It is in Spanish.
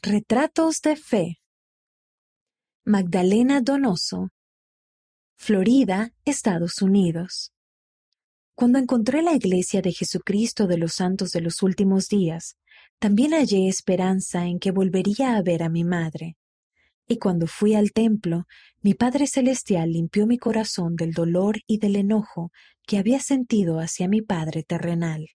Retratos de Fe. Magdalena Donoso. Florida, Estados Unidos. Cuando encontré la Iglesia de Jesucristo de los Santos de los Últimos Días, también hallé esperanza en que volvería a ver a mi madre. Y cuando fui al templo, mi Padre Celestial limpió mi corazón del dolor y del enojo que había sentido hacia mi Padre terrenal.